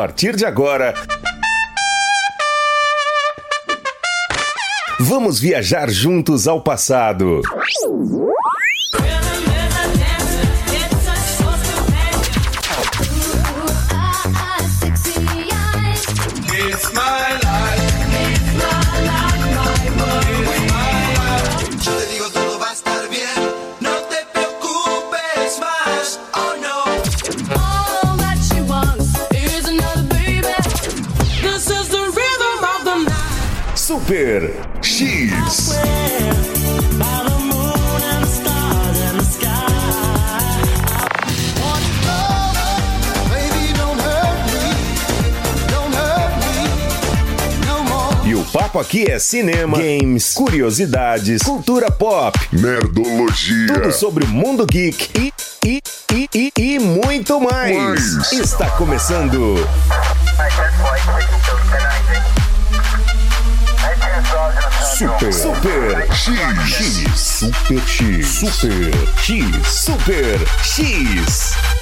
partir de agora. Vamos viajar juntos ao passado. Super X. E o papo aqui é cinema, games, curiosidades, cultura pop, Nerdologia. tudo sobre o mundo geek e, e, e, e, e muito mais. Mais. Está começando Super. Super X. X Super X. Super X. Super X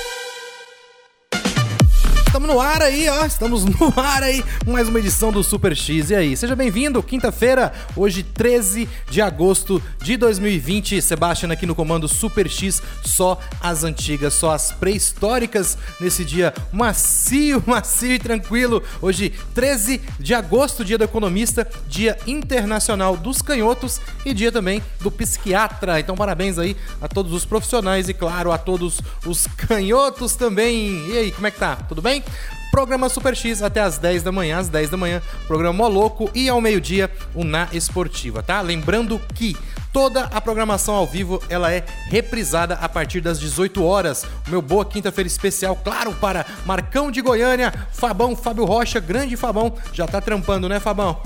Estamos no ar aí, ó. Estamos no ar aí. Mais uma edição do Super X. E aí? Seja bem-vindo. Quinta-feira, hoje 13 de agosto de 2020. Sebastian aqui no comando Super X. Só as antigas, só as pré-históricas nesse dia macio, macio e tranquilo. Hoje, 13 de agosto, dia do economista, dia internacional dos canhotos e dia também do psiquiatra. Então, parabéns aí a todos os profissionais e, claro, a todos os canhotos também. E aí, como é que tá? Tudo bem? Programa Super X até às 10 da manhã, às 10 da manhã, programa Moloco e ao meio-dia o Na Esportiva, tá? Lembrando que toda a programação ao vivo ela é reprisada a partir das 18 horas. O meu boa quinta-feira especial, claro, para Marcão de Goiânia, Fabão, Fábio Rocha, grande Fabão, já tá trampando, né, Fabão?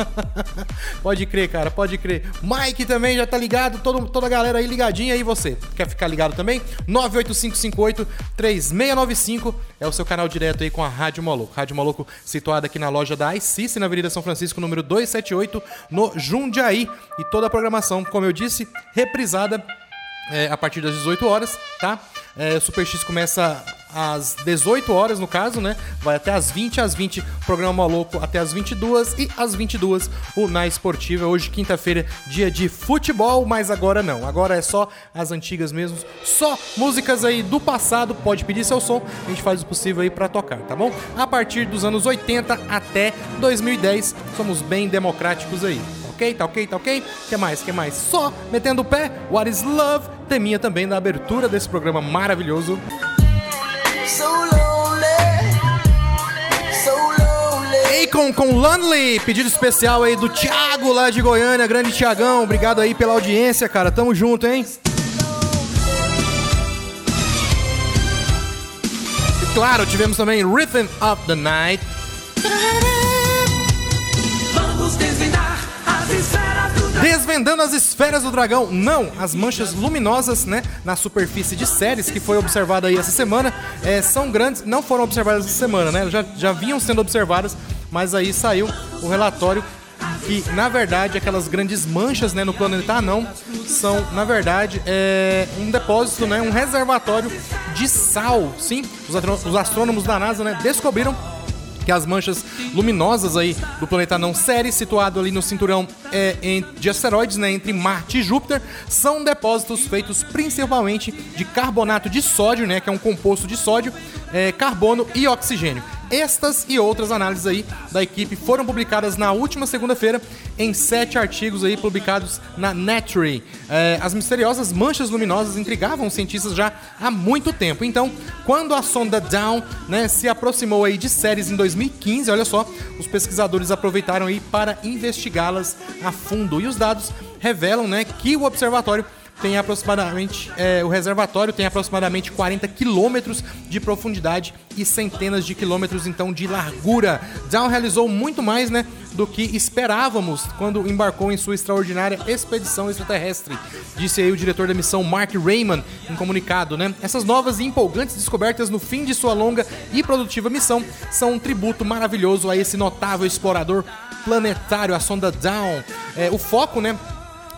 pode crer, cara, pode crer. Mike também já tá ligado, todo, toda a galera aí ligadinha aí você. Quer ficar ligado também? 98558 3695 é o seu canal direto aí com a Rádio Moloco. Rádio Moloco situada aqui na loja da iCice, na Avenida São Francisco, número 278, no Jundiaí. E toda a programação, como eu disse, reprisada é, a partir das 18 horas, tá? É, o Super X começa às 18 horas, no caso, né? Vai até às 20, às 20, programa maluco até às 22 e às 22 o Na Esportiva. Hoje, quinta-feira, dia de futebol, mas agora não. Agora é só as antigas mesmo, só músicas aí do passado. Pode pedir seu som, a gente faz o possível aí pra tocar, tá bom? A partir dos anos 80 até 2010, somos bem democráticos aí ok, tá ok, tá ok? que mais, que mais? Só metendo o pé, What is Love, teminha também da abertura desse programa maravilhoso. Akon com Lonely, pedido especial aí do Thiago lá de Goiânia, grande Thiagão, obrigado aí pela audiência, cara, tamo junto, hein? E claro, tivemos também Rhythm of the Night, Desvendando as esferas do dragão, não, as manchas luminosas, né, na superfície de séries que foi observada aí essa semana, é, são grandes, não foram observadas essa semana, né, já, já vinham sendo observadas, mas aí saiu o relatório que, na verdade, aquelas grandes manchas, né, no planeta Anão são, na verdade, é, um depósito, né, um reservatório de sal, sim, os, os astrônomos da NASA, né, descobriram que as manchas luminosas aí do planeta não Ceres, situado ali no cinturão é, de asteroides, né, entre Marte e Júpiter, são depósitos feitos principalmente de carbonato de sódio, né, que é um composto de sódio, é, carbono e oxigênio. Estas e outras análises aí da equipe foram publicadas na última segunda-feira em sete artigos aí publicados na Nature. É, as misteriosas manchas luminosas intrigavam os cientistas já há muito tempo. Então, quando a sonda Down né, se aproximou aí de Ceres em 2015, olha só, os pesquisadores aproveitaram aí para investigá-las a fundo. E os dados revelam né, que o observatório tem aproximadamente é, o reservatório tem aproximadamente 40 quilômetros de profundidade e centenas de quilômetros então de largura. Down realizou muito mais, né, do que esperávamos quando embarcou em sua extraordinária expedição extraterrestre. Disse aí o diretor da missão Mark Raymond em comunicado, né? Essas novas e empolgantes descobertas no fim de sua longa e produtiva missão são um tributo maravilhoso a esse notável explorador planetário, a sonda Down. É, o foco, né,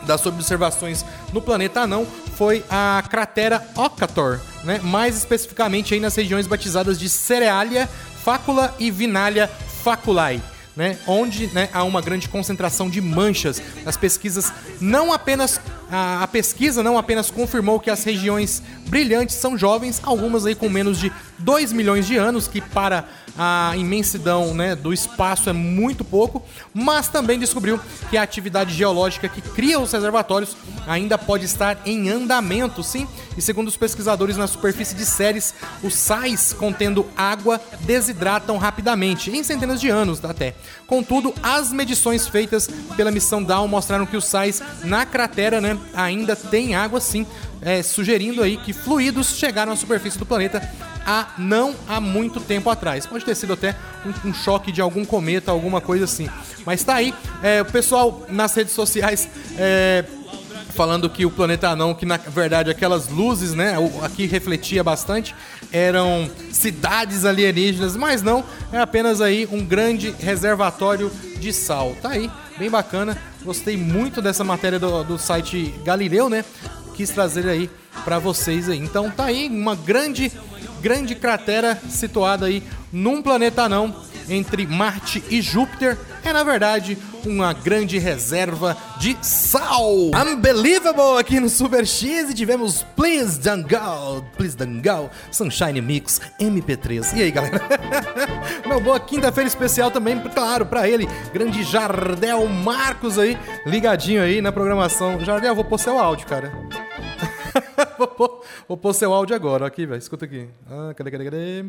das observações no planeta anão foi a cratera Okator, né? mais especificamente aí nas regiões batizadas de Cerealia, Facula e Vinalha faculae. Né, onde né, há uma grande concentração de manchas. As pesquisas não apenas a, a, pesquisa não apenas confirmou que as regiões brilhantes são jovens, algumas aí com menos de 2 milhões de anos, que para a imensidão né, do espaço é muito pouco, mas também descobriu que a atividade geológica que cria os reservatórios ainda pode estar em andamento, sim. E segundo os pesquisadores na superfície de séries, os sais contendo água desidratam rapidamente, em centenas de anos até. Contudo, as medições feitas pela missão Down mostraram que os sais na cratera né, ainda têm água sim, é, sugerindo aí que fluidos chegaram à superfície do planeta há não há muito tempo atrás. Pode ter sido até um, um choque de algum cometa, alguma coisa assim. Mas tá aí, é, o pessoal nas redes sociais é, falando que o planeta anão, que na verdade aquelas luzes, né, aqui refletia bastante, eram cidades alienígenas, mas não, é apenas aí um grande reservatório de sal. Tá aí, bem bacana. Gostei muito dessa matéria do, do site Galileu, né? Quis trazer aí para vocês aí. Então tá aí uma grande grande cratera situada aí num planeta não entre Marte e Júpiter é na verdade uma grande reserva de sal. Unbelievable aqui no Super X e tivemos Please Don't Go, Please Don't Go, Sunshine Mix MP3. E aí, galera? Uma boa quinta-feira especial também, claro, para ele, grande Jardel Marcos aí, ligadinho aí na programação. Jardel, vou pôr seu áudio, cara. vou, pôr, vou pôr seu áudio agora, aqui, velho. Escuta aqui. Ah, cadê, cadê, cadê?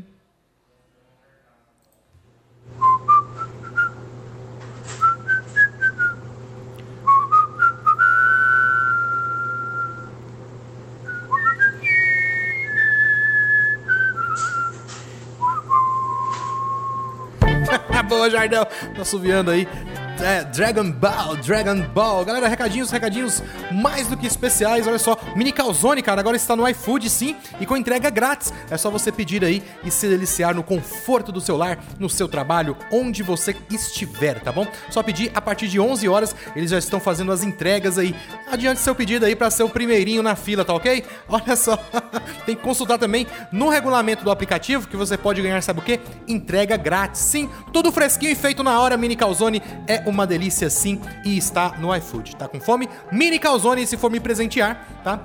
Boa, Jardel. Tá subiando aí é, Dragon Ball, Dragon Ball. Galera, recadinhos, recadinhos mais do que especiais. Olha só, Mini Calzone, cara, agora está no iFood, sim, e com entrega grátis. É só você pedir aí e se deliciar no conforto do seu lar, no seu trabalho, onde você estiver, tá bom? Só pedir a partir de 11 horas, eles já estão fazendo as entregas aí. Adiante seu pedido aí para ser o primeirinho na fila, tá ok? Olha só, tem que consultar também no regulamento do aplicativo que você pode ganhar, sabe o que? Entrega grátis, sim, tudo fresquinho e feito na hora. Mini Calzone é uma delícia sim e está no iFood. Tá com fome? Mini calzone se for me presentear, tá?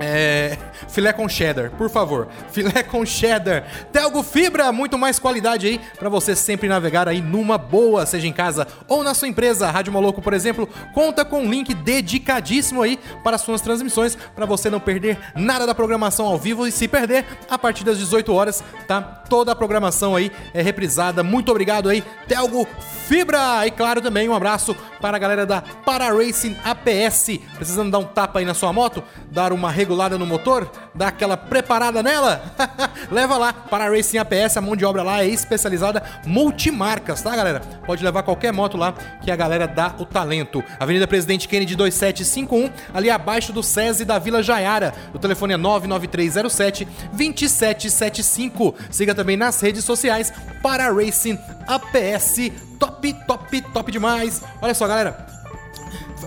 É, filé com cheddar, por favor. Filé com cheddar. Telgo Fibra, muito mais qualidade aí para você sempre navegar aí numa boa, seja em casa ou na sua empresa. A Rádio Moloco, por exemplo, conta com um link dedicadíssimo aí para suas transmissões, para você não perder nada da programação ao vivo e se perder, a partir das 18 horas, tá? Toda a programação aí é reprisada. Muito obrigado aí, Telgo Fibra. E claro também um abraço para a galera da Para Racing APS. Precisando dar um tapa aí na sua moto, dar uma regulada no motor, dar aquela preparada nela? Leva lá para a Racing APS, a mão de obra lá é especializada multimarcas, tá, galera? Pode levar qualquer moto lá que a galera dá o talento. Avenida Presidente Kennedy 2751, ali abaixo do SESI da Vila Jaiara. O telefone é 99307 2775. Siga também nas redes sociais para Racing APS. Top, top, top demais. Olha só, galera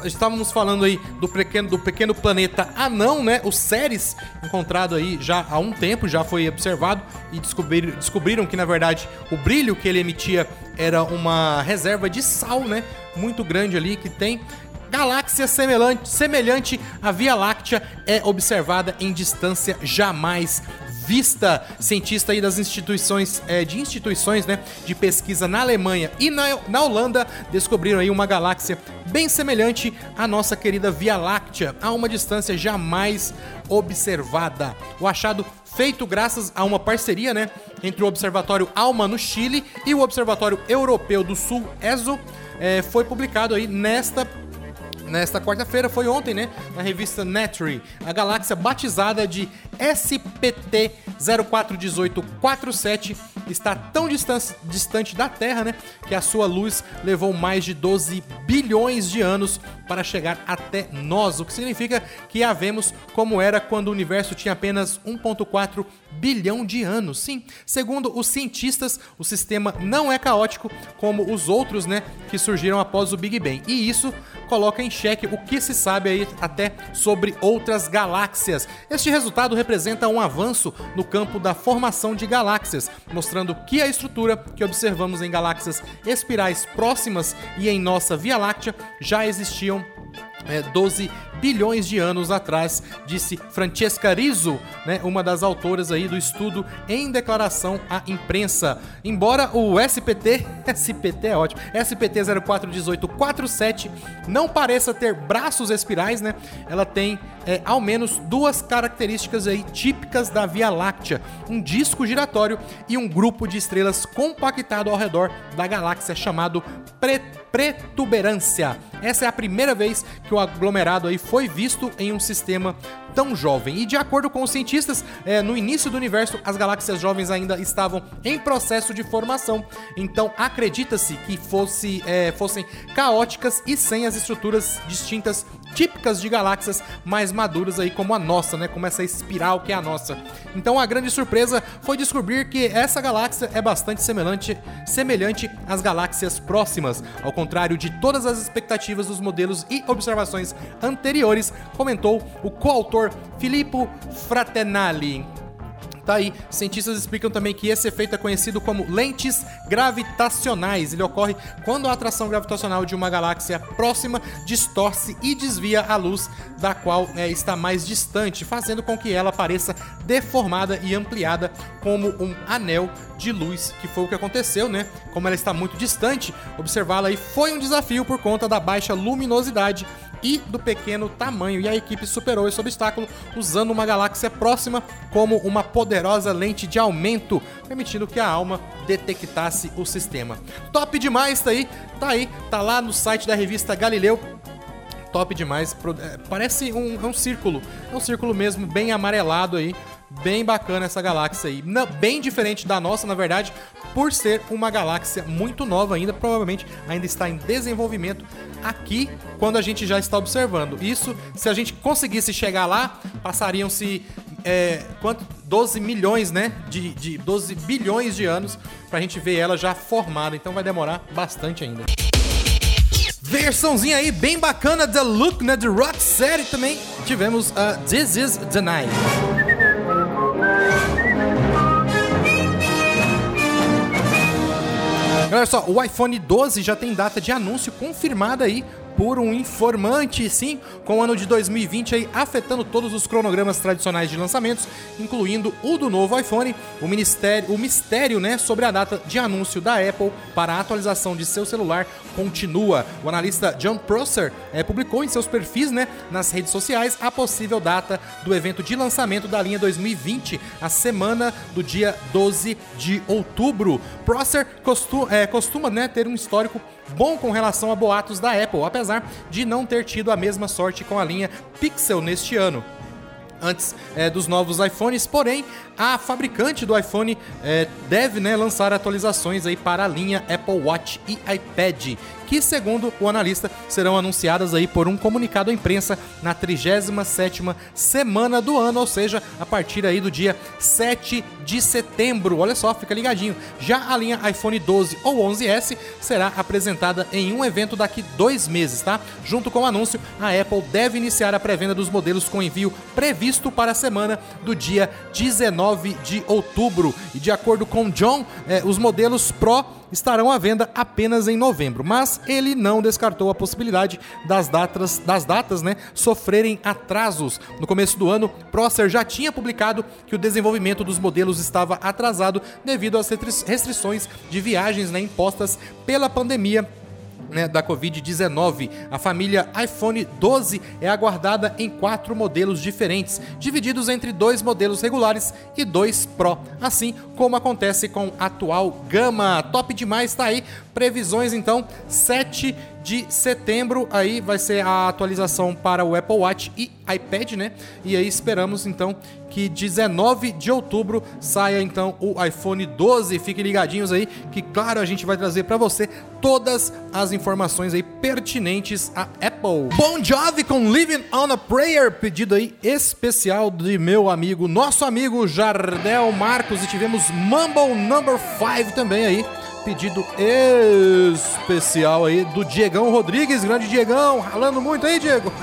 estávamos falando aí do pequeno, do pequeno planeta anão, né? O Ceres, encontrado aí já há um tempo, já foi observado e descobrir, descobriram que, na verdade, o brilho que ele emitia era uma reserva de sal, né? Muito grande ali que tem. Galáxia semelhante, semelhante à Via Láctea é observada em distância jamais vista. Cientista aí das instituições, é, de instituições né, de pesquisa na Alemanha e na, na Holanda descobriram aí uma galáxia bem semelhante à nossa querida Via Láctea, a uma distância jamais observada. O achado feito graças a uma parceria né, entre o Observatório ALMA no Chile e o Observatório Europeu do Sul, ESO, é, foi publicado aí nesta nesta quarta-feira, foi ontem, né? Na revista Nature, a galáxia batizada de SPT 041847 está tão distante da Terra, né? Que a sua luz levou mais de 12 bilhões de anos para chegar até nós, o que significa que a vemos como era quando o universo tinha apenas 1,4 bilhão de anos. Sim, segundo os cientistas, o sistema não é caótico como os outros, né, que surgiram após o Big Bang. E isso coloca em xeque o que se sabe aí até sobre outras galáxias. Este resultado representa um avanço no campo da formação de galáxias, mostrando que a estrutura que observamos em galáxias espirais próximas e em nossa Via Láctea já existiam é, 12 bilhões de anos atrás, disse Francesca Rizzo, né, uma das autoras aí do estudo em declaração à imprensa. Embora o SPT, SPT é ótimo, SPT 041847 não pareça ter braços espirais, né? Ela tem é, ao menos duas características aí típicas da Via Láctea: um disco giratório e um grupo de estrelas compactado ao redor da galáxia chamado Preto pretuberância. Essa é a primeira vez que o aglomerado aí foi visto em um sistema tão jovem. E de acordo com os cientistas, é, no início do universo, as galáxias jovens ainda estavam em processo de formação. Então acredita-se que fosse, é, fossem caóticas e sem as estruturas distintas típicas de galáxias mais maduras aí como a nossa, né? Como essa espiral que é a nossa. Então a grande surpresa foi descobrir que essa galáxia é bastante semelhante, semelhante às galáxias próximas, ao contrário de todas as expectativas dos modelos e observações anteriores, comentou o coautor Filippo Fraternali. Tá aí. Cientistas explicam também que esse efeito é conhecido como lentes gravitacionais. Ele ocorre quando a atração gravitacional de uma galáxia próxima distorce e desvia a luz da qual é, está mais distante, fazendo com que ela pareça deformada e ampliada como um anel de luz, que foi o que aconteceu, né? Como ela está muito distante, observá-la aí foi um desafio por conta da baixa luminosidade e do pequeno tamanho, e a equipe superou esse obstáculo usando uma galáxia próxima como uma poderosa lente de aumento, permitindo que a alma detectasse o sistema. Top demais, tá aí, tá aí, tá lá no site da revista Galileu, top demais. É, parece um, é um círculo. É um círculo mesmo, bem amarelado aí. Bem bacana essa galáxia aí. Bem diferente da nossa, na verdade, por ser uma galáxia muito nova ainda, provavelmente ainda está em desenvolvimento aqui quando a gente já está observando. Isso, se a gente conseguisse chegar lá, passariam-se é, quanto? 12 milhões, né? De, de 12 bilhões de anos para a gente ver ela já formada. Então vai demorar bastante ainda. Versãozinha aí bem bacana da Look, né? De Rock Série também. Tivemos a This Is the Night. Olha só, o iPhone 12 já tem data de anúncio confirmada aí por um informante, sim, com o ano de 2020 aí afetando todos os cronogramas tradicionais de lançamentos, incluindo o do novo iPhone, o ministério, o mistério, né, sobre a data de anúncio da Apple para a atualização de seu celular continua. O analista John Prosser é, publicou em seus perfis, né, nas redes sociais a possível data do evento de lançamento da linha 2020, a semana do dia 12 de outubro. Prosser costuma, é, costuma né, ter um histórico bom com relação a boatos da Apple, apesar de não ter tido a mesma sorte com a linha Pixel neste ano antes é, dos novos iPhones, porém a fabricante do iPhone é, deve né, lançar atualizações aí para a linha Apple Watch e iPad que, segundo o analista, serão anunciadas aí por um comunicado à imprensa na 37ª semana do ano, ou seja, a partir aí do dia 7 de setembro. Olha só, fica ligadinho. Já a linha iPhone 12 ou 11S será apresentada em um evento daqui dois meses, tá? Junto com o anúncio, a Apple deve iniciar a pré-venda dos modelos com envio previsto para a semana do dia 19 de outubro. E de acordo com John, eh, os modelos Pro estarão à venda apenas em novembro, mas ele não descartou a possibilidade das datas, das datas né, sofrerem atrasos. No começo do ano, Prosser já tinha publicado que o desenvolvimento dos modelos estava atrasado devido às restrições de viagens né, impostas pela pandemia né, da Covid-19. A família iPhone 12 é aguardada em quatro modelos diferentes, divididos entre dois modelos regulares e dois Pro, assim como acontece com a atual gama. Top demais, tá aí. Previsões então, 7 de setembro aí vai ser a atualização para o Apple Watch e iPad, né? E aí esperamos então que 19 de outubro saia então o iPhone 12. Fiquem ligadinhos aí que claro a gente vai trazer para você todas as informações aí pertinentes à Apple. Bon Jovi com Living on a Prayer, pedido aí especial de meu amigo, nosso amigo Jardel Marcos e tivemos Mumble Number 5 também aí pedido especial aí do Diegão Rodrigues, grande Diegão, ralando muito aí, Diego.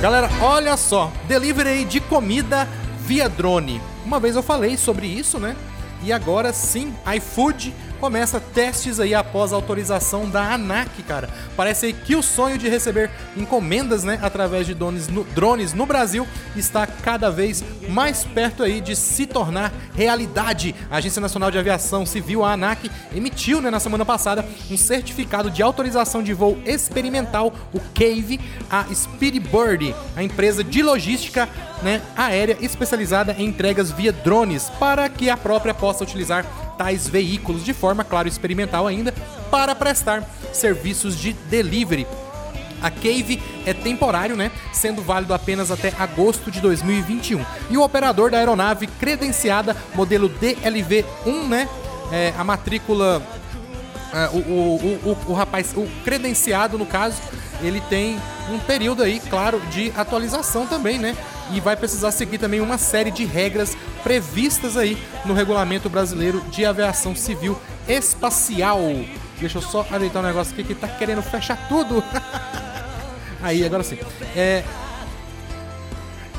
Galera, olha só, delivery de comida via drone. Uma vez eu falei sobre isso, né? E agora sim, iFood começa testes aí após autorização da ANAC, cara. Parece aí que o sonho de receber encomendas, né, através de drones no, drones no Brasil está cada vez mais perto aí de se tornar realidade. A Agência Nacional de Aviação Civil, a ANAC, emitiu, né, na semana passada um certificado de autorização de voo experimental, o CAVE, a Speedbird, a empresa de logística né, aérea especializada em entregas via drones, para que a própria possa utilizar tais veículos de forma, claro, experimental ainda, para prestar serviços de delivery. A Cave é temporário, né? Sendo válido apenas até agosto de 2021. E o operador da aeronave credenciada modelo DLV-1, né? É, a matrícula. é, o, o, o, o, rapaz, o credenciado no caso, ele tem um período aí, claro, de atualização também, né? E vai precisar seguir também uma série de regras previstas aí no Regulamento Brasileiro de Aviação Civil Espacial. Deixa eu só ajeitar um negócio aqui que tá querendo fechar tudo. aí, agora sim. É,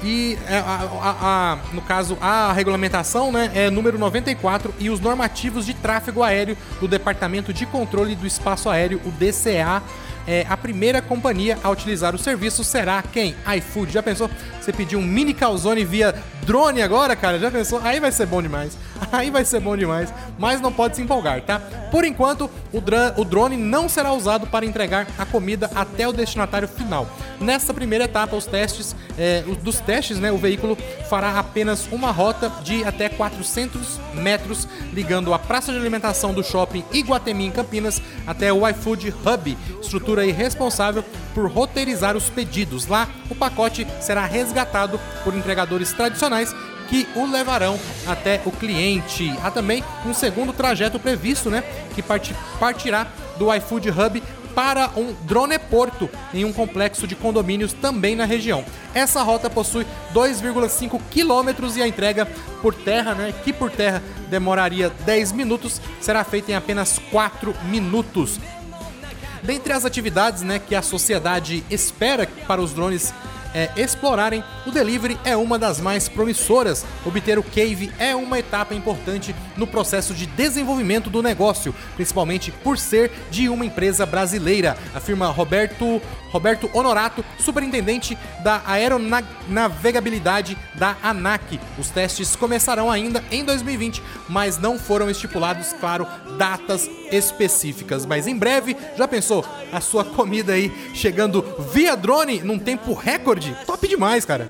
e é, a- a- a- no caso, a regulamentação né, é número 94 e os normativos de tráfego aéreo do Departamento de Controle do Espaço Aéreo, o DCA. É, a primeira companhia a utilizar o serviço será quem? iFood. Já pensou? Você pedir um mini calzone via drone agora, cara? Já pensou? Aí vai ser bom demais. Aí vai ser bom demais. Mas não pode se empolgar, tá? Por enquanto, o, o drone não será usado para entregar a comida até o destinatário final. Nessa primeira etapa, os testes, é, os- dos testes, né, o veículo fará apenas uma rota de até 400 metros, ligando a praça de alimentação do shopping Iguatemi em Campinas até o iFood Hub, estrutura responsável por roteirizar os pedidos. Lá, o pacote será resgatado por entregadores tradicionais que o levarão até o cliente. Há também um segundo trajeto previsto, né, que parti- partirá do iFood Hub para um droneporto em um complexo de condomínios também na região. Essa rota possui 2,5 quilômetros e a entrega por terra, né, que por terra demoraria 10 minutos, será feita em apenas 4 minutos. Dentre as atividades né, que a sociedade espera para os drones é, explorarem, o delivery é uma das mais promissoras. Obter o Cave é uma etapa importante no processo de desenvolvimento do negócio, principalmente por ser de uma empresa brasileira, afirma Roberto, Roberto Honorato, superintendente da aeronavegabilidade da ANAC. Os testes começarão ainda em 2020, mas não foram estipulados, claro, datas específicas. Mas em breve, já pensou a sua comida aí chegando via drone num tempo recorde? Top demais, cara.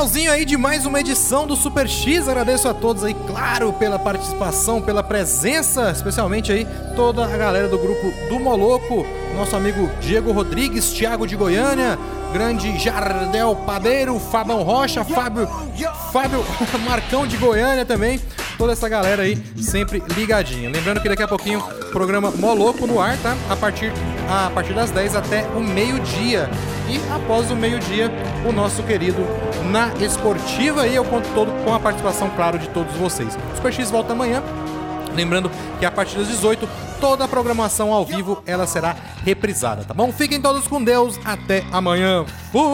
Finalzinho aí de mais uma edição do Super X. Agradeço a todos aí, claro, pela participação, pela presença, especialmente aí toda a galera do grupo do Moloco, nosso amigo Diego Rodrigues, Thiago de Goiânia, grande Jardel Padeiro, Fabão Rocha, Fábio, Fábio Marcão de Goiânia também. Toda essa galera aí sempre ligadinha. Lembrando que daqui a pouquinho programa Moloco no ar, tá? A partir, a partir das 10 até o meio-dia. E após o meio-dia, o nosso querido Na Esportiva. E eu conto todo com a participação, claro, de todos vocês. O Super X volta amanhã. Lembrando que a partir das 18, toda a programação ao vivo ela será reprisada, tá bom? Fiquem todos com Deus. Até amanhã. Fui!